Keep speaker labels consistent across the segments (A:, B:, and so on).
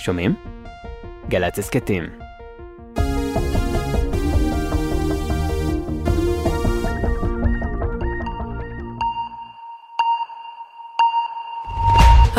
A: שומעים? גל"צ הסכתים.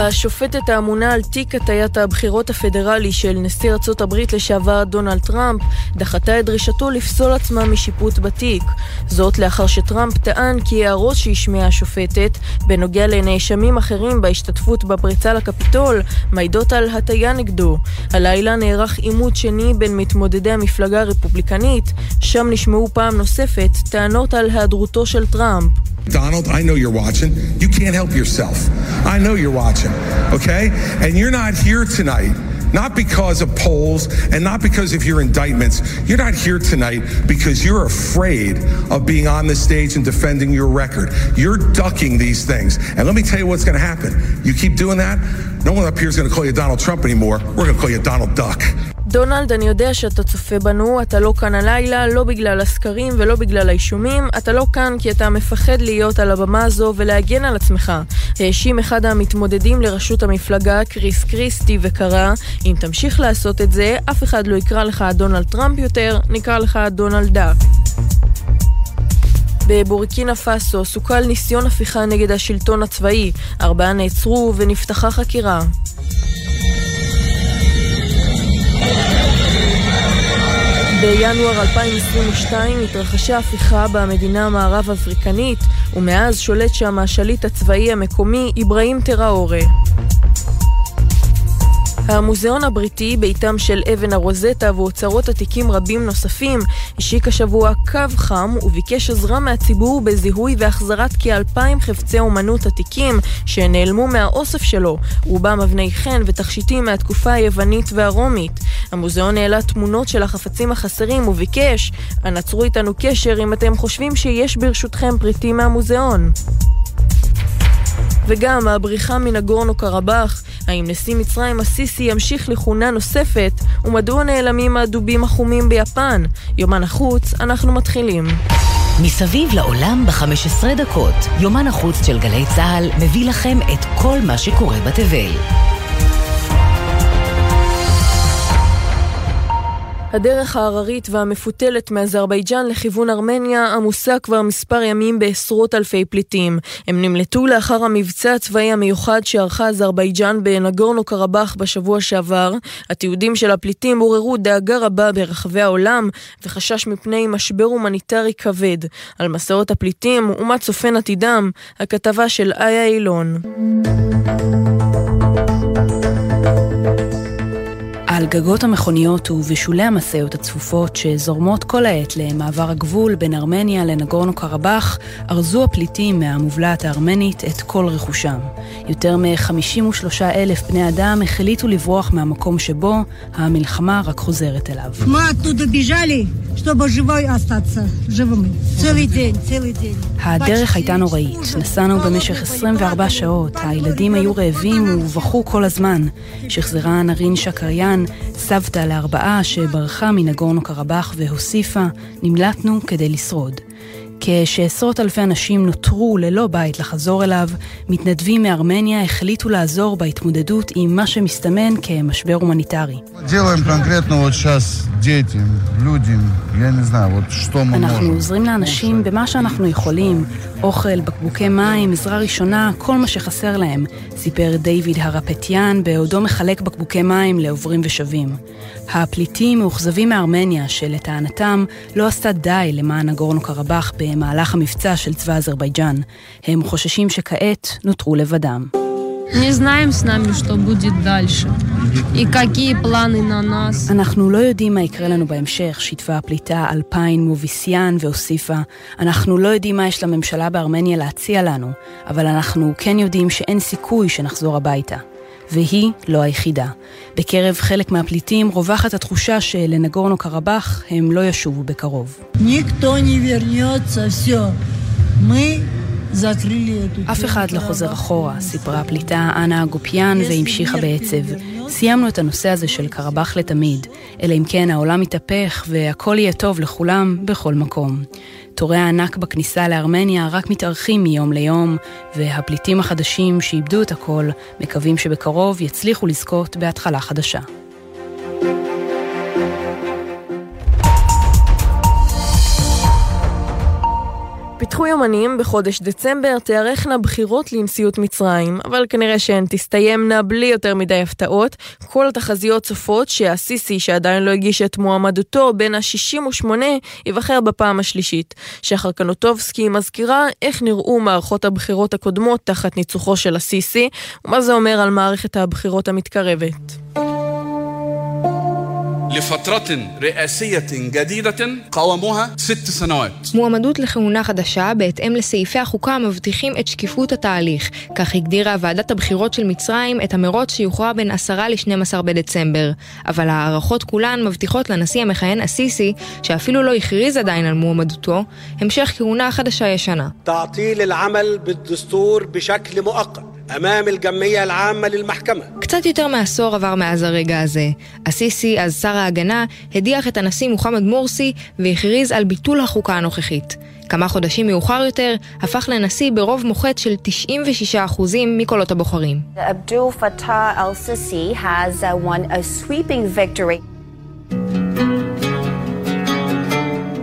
B: השופטת האמונה על תיק הטיית הבחירות הפדרלי של נשיא ארצות הברית לשעבר דונלד טראמפ דחתה את דרישתו לפסול עצמה משיפוט בתיק. זאת לאחר שטראמפ טען כי הערות שהשמיעה השופטת בנוגע לנאשמים אחרים בהשתתפות בפריצה לקפיטול מעידות על הטיה נגדו. הלילה נערך עימות שני בין מתמודדי המפלגה הרפובליקנית, שם נשמעו פעם נוספת טענות על היעדרותו של טראמפ.
C: Donald, I know you're watching. You can't help yourself. I know you're watching, okay? And you're not here tonight not because of polls and not because of your indictments. You're not here tonight because you're afraid of being on the stage and defending your record. You're ducking these things. And let me tell you what's going to happen. You keep doing that, no one up here is going to call you Donald Trump anymore. We're going to call you Donald Duck.
B: דונלד, אני יודע שאתה צופה בנו, אתה לא כאן הלילה, לא בגלל הסקרים ולא בגלל האישומים, אתה לא כאן כי אתה מפחד להיות על הבמה הזו ולהגן על עצמך. האשים אחד המתמודדים לראשות המפלגה, קריס קריסטי, וקרא, אם תמשיך לעשות את זה, אף אחד לא יקרא לך דונלד טראמפ יותר, נקרא לך דונלד דאק. בבורקינה פאסו סוכל ניסיון הפיכה נגד השלטון הצבאי, ארבעה נעצרו ונפתחה חקירה. בינואר 2022 התרחשה הפיכה במדינה המערב-אפריקנית, ומאז שולט שם השליט הצבאי המקומי אברהים טראורה. המוזיאון הבריטי, ביתם של אבן הרוזטה ואוצרות עתיקים רבים נוספים, השיק השבוע קו חם וביקש עזרה מהציבור בזיהוי והחזרת כאלפיים חפצי אומנות עתיקים שנעלמו מהאוסף שלו, רובם אבני חן ותכשיטים מהתקופה היוונית והרומית. המוזיאון העלה תמונות של החפצים החסרים וביקש, אנצרו איתנו קשר אם אתם חושבים שיש ברשותכם פריטים מהמוזיאון. וגם הבריחה מנגורנו קרבאח, האם נשיא מצרים הסיסי ימשיך לכהונה נוספת, ומדוע נעלמים הדובים החומים ביפן? יומן החוץ, אנחנו מתחילים.
D: מסביב לעולם ב-15 דקות, יומן החוץ של גלי צה"ל מביא לכם את כל מה שקורה בתבל.
B: הדרך ההררית והמפותלת מאזרבייג'אן לכיוון ארמניה עמוסה כבר מספר ימים בעשרות אלפי פליטים. הם נמלטו לאחר המבצע הצבאי המיוחד שערכה אזרבייג'אן בנגורנו קרבאח בשבוע שעבר. התיעודים של הפליטים עוררו דאגה רבה ברחבי העולם וחשש מפני משבר הומניטרי כבד. על מסעות הפליטים ומה צופן עתידם, הכתבה של איה אילון.
E: גגות המכוניות ובשולי המשאיות הצפופות שזורמות כל העת למעבר הגבול בין ארמניה לנגורנו קרבאח, ארזו הפליטים מהמובלעת הארמנית את כל רכושם. יותר מ-53 אלף בני אדם החליטו לברוח מהמקום שבו המלחמה רק חוזרת אליו. הדרך הייתה נוראית. נסענו במשך 24 שעות, הילדים היו רעבים ובכו כל הזמן. שחזרה נרין שקריין, סבתא לארבעה שברחה מנגורנו קרבאח והוסיפה, נמלטנו כדי לשרוד. כשעשרות אלפי אנשים נותרו ללא בית לחזור אליו, מתנדבים מארמניה החליטו לעזור בהתמודדות עם מה שמסתמן כמשבר הומניטרי. אנחנו עוזרים לאנשים במה שאנחנו יכולים, אוכל, בקבוקי מים, עזרה ראשונה, כל מה שחסר להם, סיפר דיוויד הרפטיאן בעודו מחלק בקבוקי מים לעוברים ושבים. הפליטים מאוכזבים מארמניה, שלטענתם לא עשתה די למען נגורנו קרבאח במהלך המבצע של צבא אזרבייג'אן. הם חוששים שכעת נותרו לבדם. אנחנו לא יודעים מה יקרה לנו בהמשך, שיתפה הפליטה אלפיין מוביסיאן והוסיפה, אנחנו לא יודעים מה יש לממשלה בארמניה להציע לנו, אבל אנחנו כן יודעים שאין סיכוי שנחזור הביתה. והיא לא היחידה. בקרב חלק מהפליטים רווחת התחושה שלנגורנו קרבאח הם לא ישובו בקרוב. אף אחד לא חוזר אחורה, סיפרה הפליטה אנה אגופיאן והמשיכה בעצב. סיימנו את הנושא הזה של קרבח לתמיד, אלא אם כן העולם יתהפך והכל יהיה טוב לכולם בכל מקום. תורי הענק בכניסה לארמניה רק מתארכים מיום ליום, והפליטים החדשים שאיבדו את הכל מקווים שבקרוב יצליחו לזכות בהתחלה חדשה.
B: פיתחו יומנים בחודש דצמבר תיארכנה בחירות לנשיאות מצרים, אבל כנראה שהן תסתיימנה בלי יותר מדי הפתעות. כל התחזיות צופות שהסיסי, שעדיין לא הגיש את מועמדותו בין ה-68, ייבחר בפעם השלישית. שחר קנוטובסקי מזכירה איך נראו מערכות הבחירות הקודמות תחת ניצוחו של הסיסי, ומה זה אומר על מערכת הבחירות המתקרבת.
F: لفترة رئاسية جديدة قاوموها ست سنوات.
G: מועמדות לכהונה חדשה בהתאם לסעיפי החוקה המבטיחים את שקיפות התהליך. כך הגדירה ועדת הבחירות של מצרים את המרוץ שיוכרע בין 10 ל-12 בדצמבר. אבל ההערכות כולן מבטיחות לנשיא המכהן א-סיסי, שאפילו לא הכריז עדיין על מועמדותו, המשך כהונה חדשה ישנה.
H: تعطيل العمل بالدستور بشكل مؤقت
G: קצת יותר מעשור עבר מאז הרגע הזה. א-סיסי, אז שר ההגנה, הדיח את הנשיא מוחמד מורסי והכריז על ביטול החוקה הנוכחית. כמה חודשים מאוחר יותר, הפך לנשיא ברוב מוחץ של 96% מקולות הבוחרים.
I: עבדול פתאח אל-סיסי has uh, won a sweeping victory.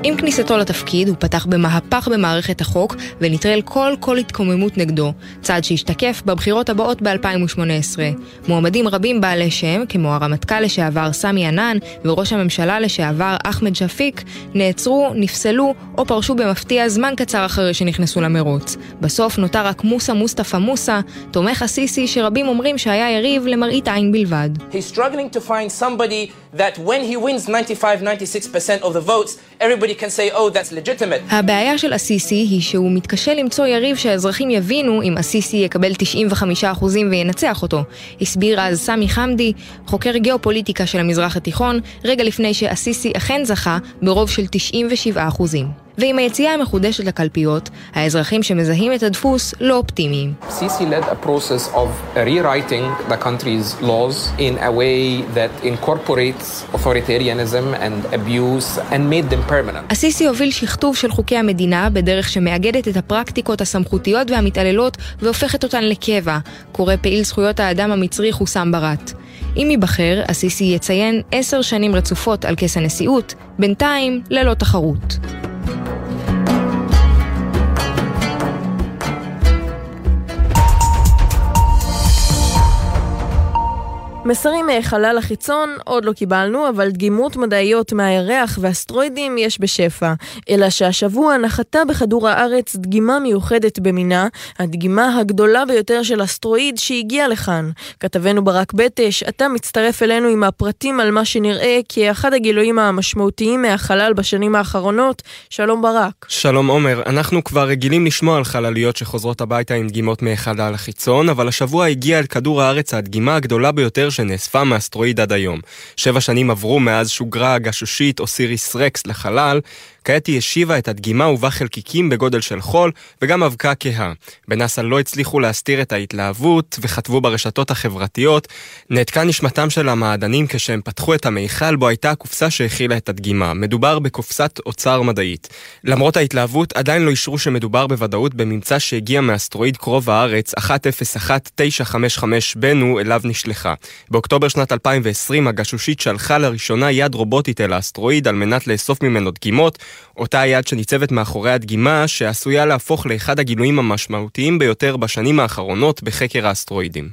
G: עם כניסתו לתפקיד הוא פתח במהפך במערכת החוק ונטרל כל כל התקוממות נגדו, צעד שהשתקף בבחירות הבאות ב-2018. מועמדים רבים בעלי שם, כמו הרמטכ"ל לשעבר סמי ענן וראש הממשלה לשעבר אחמד שפיק, נעצרו, נפסלו או פרשו במפתיע זמן קצר אחרי שנכנסו למרוץ. בסוף נותר רק מוסא מוסטפא מוסא, תומך הסיסי שרבים אומרים שהיה יריב למראית עין בלבד.
J: He's that when he wins 95-96% of the votes, everybody can say, oh, that's legitimate.
G: הבעיה של א-סיסי היא שהוא מתקשה למצוא יריב שהאזרחים יבינו אם א-סיסי יקבל 95% וינצח אותו. הסביר אז סמי חמדי, חוקר גיאופוליטיקה של המזרח התיכון, רגע לפני א-סיסי אכן זכה ברוב של 97%. ועם היציאה המחודשת לקלפיות, האזרחים שמזהים את הדפוס לא אופטימיים.
K: Sisi led a process of rewriting the country's laws in a way that incorporates authoritarianism and abuse and made them permanent.
G: א-סיסי הוביל שכתוב של חוקי המדינה בדרך שמאגדת את הפרקטיקות הסמכותיות והמתעללות והופכת אותן לקבע, קורא פעיל זכויות האדם המצרי חוסם ברת. אם ייבחר, א-סיסי יציין עשר שנים רצופות על כס הנשיאות, בינתיים ללא תחרות.
B: מסרים מהחלל החיצון עוד לא קיבלנו, אבל דגימות מדעיות מהירח ואסטרואידים יש בשפע. אלא שהשבוע נחתה בכדור הארץ דגימה מיוחדת במינה, הדגימה הגדולה ביותר של אסטרואיד שהגיע לכאן. כתבנו ברק בטש, אתה מצטרף אלינו עם הפרטים על מה שנראה כאחד הגילויים המשמעותיים מהחלל בשנים האחרונות. שלום ברק.
L: שלום עומר, אנחנו כבר רגילים לשמוע על חלליות שחוזרות הביתה עם דגימות מהחלל החיצון, אבל השבוע הגיעה אל כדור הארץ הדגימה הגדולה ביותר שנאספה מאסטרואיד עד היום. שבע שנים עברו מאז שוגרה הגשושית אוסיריס רקס לחלל, כעת היא השיבה את הדגימה ובה חלקיקים בגודל של חול וגם אבקה כהה. בנאס"א לא הצליחו להסתיר את ההתלהבות וכתבו ברשתות החברתיות נעתקה נשמתם של המעדנים כשהם פתחו את המיכל בו הייתה הקופסה שהכילה את הדגימה. מדובר בקופסת אוצר מדעית. למרות ההתלהבות עדיין לא אישרו שמדובר בוודאות בממצא שהגיע מאסטרואיד קרוב הארץ 101955 בנו אליו נשלחה. באוקטובר שנת 2020 הגשושית שלחה לראשונה יד רובוטית אל האסטרואיד על מנת לאסוף ממנו דגימות אותה היד שניצבת מאחורי הדגימה, שעשויה להפוך לאחד הגילויים המשמעותיים ביותר בשנים האחרונות בחקר האסטרואידים.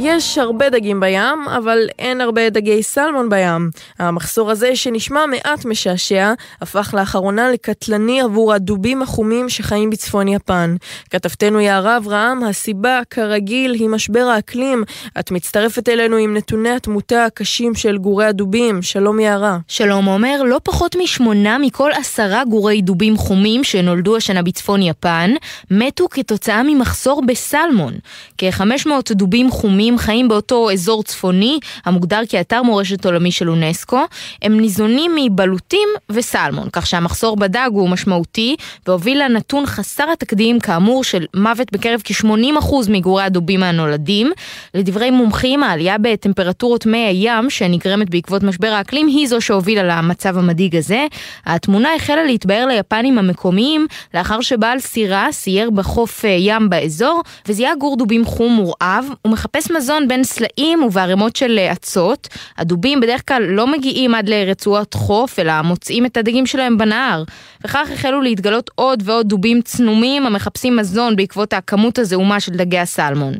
B: יש הרבה דגים בים, אבל אין הרבה דגי סלמון בים. המחסור הזה, שנשמע מעט משעשע, הפך לאחרונה לקטלני עבור הדובים החומים שחיים בצפון יפן. כתבתנו יערה אברהם, הסיבה, כרגיל, היא משבר האקלים. את מצטרפת אלינו עם נתוני התמותה הקשים של גורי הדובים. שלום יערה.
M: שלום עומר, לא פחות משמונה מכל עשרה גורי דובים חומים שנולדו השנה בצפון יפן, מתו כתוצאה ממחסור בסלמון. כ-500 דובים חומים מקומיים חיים באותו אזור צפוני, המוגדר כאתר מורשת עולמי של אונסקו. הם ניזונים מבלוטים וסלמון, כך שהמחסור בדג הוא משמעותי, והוביל לנתון חסר התקדים כאמור של מוות בקרב כ-80% מגורי הדובים הנולדים. לדברי מומחים, העלייה בטמפרטורות מי הים שנגרמת בעקבות משבר האקלים היא זו שהובילה למצב המדאיג הזה. התמונה החלה להתבהר ליפנים המקומיים לאחר שבעל סירה סייר בחוף אה, ים באזור וזיהה גור דובים חום מורעב. הוא מחפש מזון בין סלעים ובערימות של אה, אצות. הדובים בדרך כלל לא מגיעים עד לרצועות חוף אלא מוצאים את הדגים שלהם בנהר. וכך החלו להתגלות עוד ועוד דובים צנומים המחפשים מזון בעקבות הכמות הזעומה של דגי הסלמון.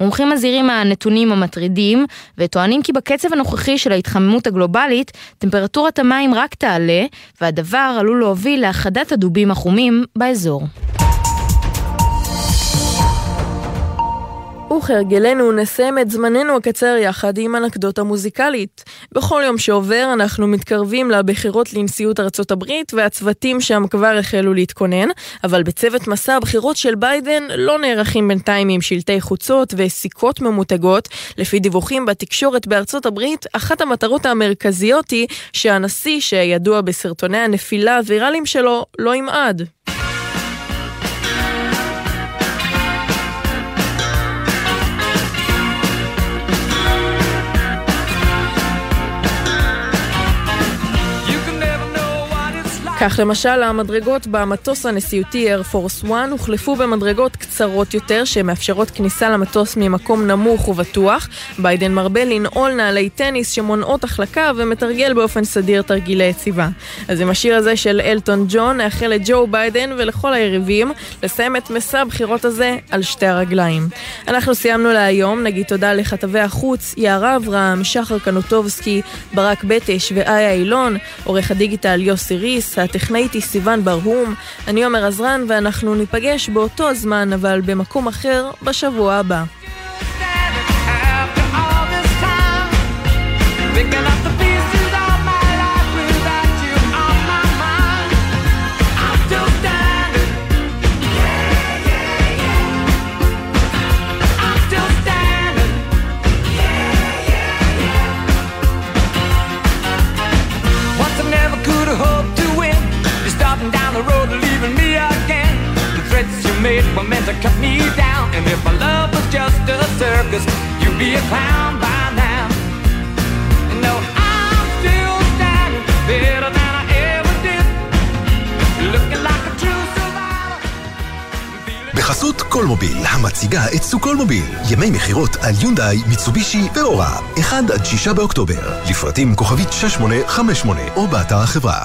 M: מומחים מזהירים מהנתונים המטרידים וטוענים כי בקצב הנוכחי של ההתחממות הגלובלית טמפרטורת המים רק תעלה והדבר עלול להוביל להחדת הדובים החומים באזור.
B: וכהרגלנו נסיים את זמננו הקצר יחד עם אנקדוטה מוזיקלית. בכל יום שעובר אנחנו מתקרבים לבחירות לנשיאות ארצות הברית והצוותים שם כבר החלו להתכונן, אבל בצוות מסע הבחירות של ביידן לא נערכים בינתיים עם שלטי חוצות וסיכות ממותגות. לפי דיווחים בתקשורת בארצות הברית, אחת המטרות המרכזיות היא שהנשיא, שידוע בסרטוני הנפילה הוויראליים שלו, לא ימעד. כך למשל המדרגות במטוס הנשיאותי Air Force One הוחלפו במדרגות קצרות יותר שמאפשרות כניסה למטוס ממקום נמוך ובטוח. ביידן מרבה לנעול נעלי טניס שמונעות החלקה ומתרגל באופן סדיר תרגילי יציבה. אז עם השיר הזה של אלטון ג'ון נאחל לג'ו ביידן ולכל היריבים לסיים את מסע הבחירות הזה על שתי הרגליים. אנחנו סיימנו להיום, נגיד תודה לכתבי החוץ יערה אברהם, שחר קנוטובסקי, ברק בטש ואיה אילון, עורך הדיגיטל יוסי ריס, הטכנאית היא סיון ברהום, אני עומר עזרן ואנחנו ניפגש באותו הזמן אבל במקום אחר בשבוע הבא.
N: בחסות קולמוביל, המציגה את סוכולמוביל, ימי מכירות על יונדאי, מיצובישי ואורה, 1 עד 6 באוקטובר, לפרטים כוכבית 6858 או באתר החברה.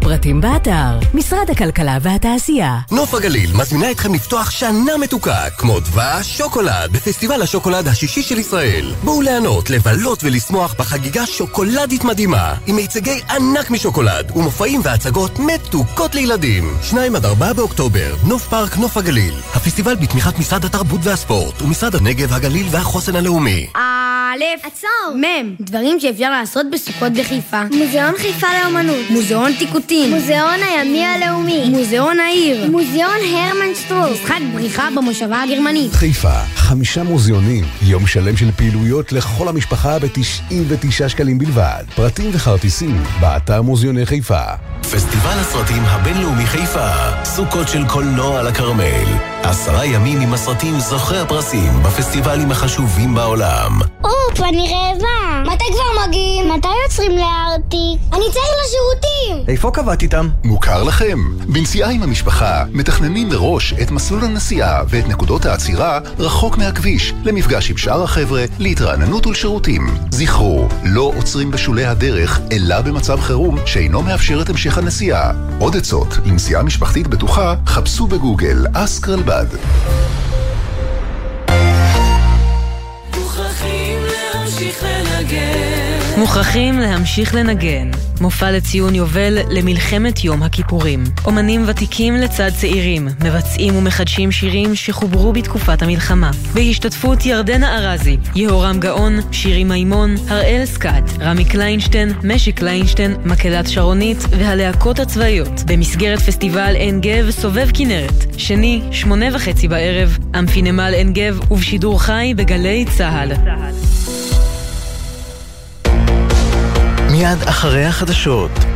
G: פרטים באתר, משרד הכלכלה והתעשייה.
N: נוף הגליל מזמינה אתכם לפתוח שנה מתוקה, כמו דבש שוקולד, בפסטיבל השוקולד השישי של ישראל. בואו ליהנות, לבלות ולשמוח בחגיגה שוקולדית מדהימה, עם מיצגי ענק משוקולד, ומופעים והצגות מתוקות לילדים. 2 עד 4 באוקטובר, נוף פארק נוף הגליל. הפסטיבל בתמיכת משרד התרבות והספורט, ומשרד הנגב, הגליל והחוסן הלאומי.
O: א', עצור, מ', דברים שאפשר לעשות בסוכות בחיפה. מוזיאון חיפה לאמנות. מוזיאון טיקוטין. מוזיאון הימי הלאומי. מוזיאון העיר. מוזיאון הרמן שטרוק. משחק בריחה במושבה הגרמנית.
P: חיפה, חמישה מוזיאונים, יום שלם של פעילויות לכל המשפחה ב-99 שקלים בלבד. פרטים וכרטיסים, באתר מוזיאוני חיפה.
N: פסטיבל הסרטים הבינלאומי חיפה, סוכות של קולנוע על הכרמל. עשרה ימים עם הסרטים זוכי הפרסים בפסטיבלים החשובים בעולם.
O: אופ, אני רעבה. מתי
Q: מתי כבר מגיעים? מתי יוצרים לארטיק? אני צריך לשירותים!
R: איפה קבעת איתם?
S: מוכר לכם. בנסיעה עם המשפחה, מתכננים מראש את מסלול הנסיעה ואת נקודות העצירה רחוק מהכביש, למפגש עם שאר החבר'ה, להתרעננות ולשירותים. זכרו, לא עוצרים בשולי הדרך, אלא במצב חירום שאינו מאפשר את המשך הנסיעה. עוד עצות לנסיעה משפחתית בטוחה, חפשו בגוגל אסק רלב"ד.
T: מוכרחים להמשיך לנגן. מופע לציון יובל למלחמת יום הכיפורים. אומנים ותיקים לצד צעירים, מבצעים ומחדשים שירים שחוברו בתקופת המלחמה. בהשתתפות ירדנה ארזי, יהורם גאון, שירי מימון, הראל סקאט, רמי קליינשטיין, משי קליינשטיין, מקהלת שרונית והלהקות הצבאיות. במסגרת פסטיבל עין גב סובב כנרת. שני, שמונה וחצי בערב, אמפי נמל עין גב ובשידור חי בגלי צה"ל.
R: מיד אחרי החדשות.